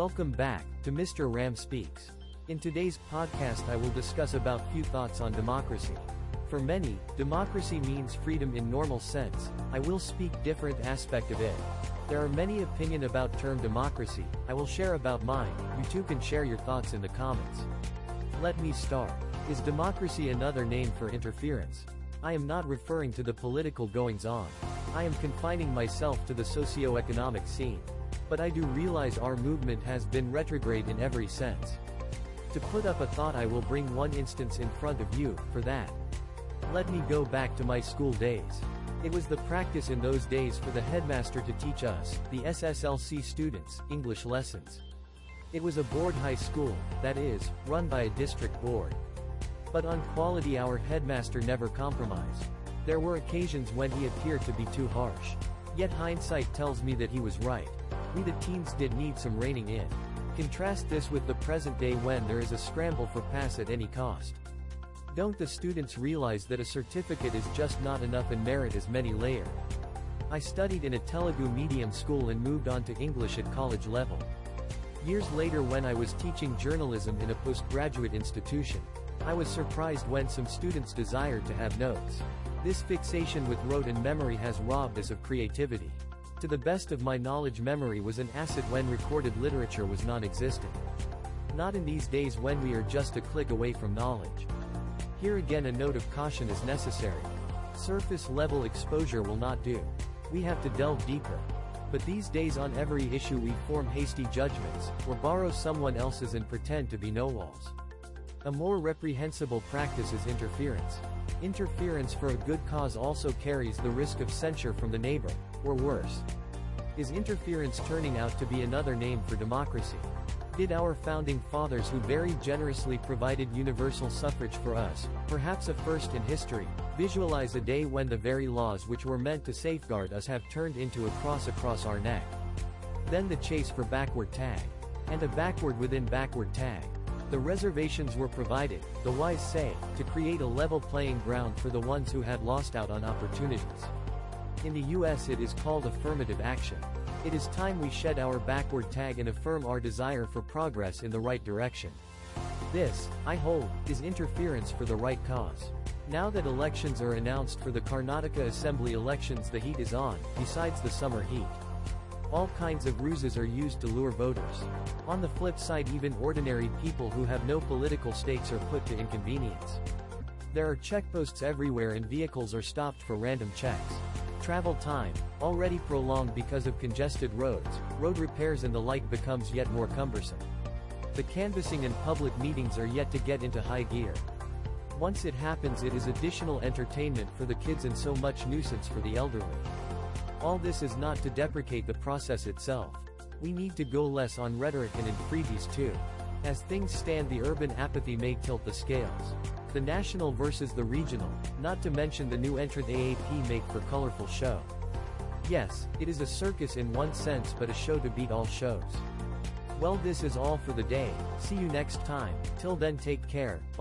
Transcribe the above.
Welcome back to Mr. Ram Speaks. In today's podcast I will discuss about few thoughts on democracy. For many, democracy means freedom in normal sense. I will speak different aspect of it. There are many opinion about term democracy. I will share about mine. You too can share your thoughts in the comments. Let me start. Is democracy another name for interference? I am not referring to the political goings on. I am confining myself to the socio-economic scene. But I do realize our movement has been retrograde in every sense. To put up a thought I will bring one instance in front of you, for that. Let me go back to my school days. It was the practice in those days for the headmaster to teach us, the SSLC students, English lessons. It was a board high school, that is, run by a district board. But on quality our headmaster never compromised. There were occasions when he appeared to be too harsh. Yet hindsight tells me that he was right. We the teens did need some reining in. Contrast this with the present day when there is a scramble for pass at any cost. Don't the students realize that a certificate is just not enough and merit is many layered? I studied in a Telugu medium school and moved on to English at college level. Years later when I was teaching journalism in a postgraduate institution, I was surprised when some students desired to have notes. This fixation with rote and memory has robbed us of creativity. To the best of my knowledge memory was an asset when recorded literature was non-existent. Not in these days when we are just a click away from knowledge. Here again a note of caution is necessary. Surface level exposure will not do. We have to delve deeper. But these days on every issue we form hasty judgments, or borrow someone else's and pretend to be know-alls. A more reprehensible practice is interference. Interference for a good cause also carries the risk of censure from the neighbor, or worse. Is interference turning out to be another name for democracy? Did our founding fathers who very generously provided universal suffrage for us, perhaps a first in history, visualize a day when the very laws which were meant to safeguard us have turned into a cross across our neck? Then the chase for backward tag. And a backward within backward tag. The reservations were provided, the wise say, to create a level playing ground for the ones who had lost out on opportunities. In the US it is called affirmative action. It is time we shed our backward tag and affirm our desire for progress in the right direction. This, I hold, is interference for the right cause. Now that elections are announced for the Karnataka Assembly elections the heat is on, besides the summer heat. All kinds of ruses are used to lure voters. On the flip side even ordinary people who have no political stakes are put to inconvenience. There are checkposts everywhere and vehicles are stopped for random checks. Travel time, already prolonged because of congested roads, road repairs and the like becomes yet more cumbersome. The canvassing and public meetings are yet to get into high gear. Once it happens it is additional entertainment for the kids and so much nuisance for the elderly. All this is not to deprecate the process itself. We need to go less on rhetoric and in freebies too. As things stand the urban apathy may tilt the scales. The national versus the regional, not to mention the new entrant AAP make for colorful show. Yes, it is a circus in one sense but a show to beat all shows. Well this is all for the day, see you next time, till then take care, bye.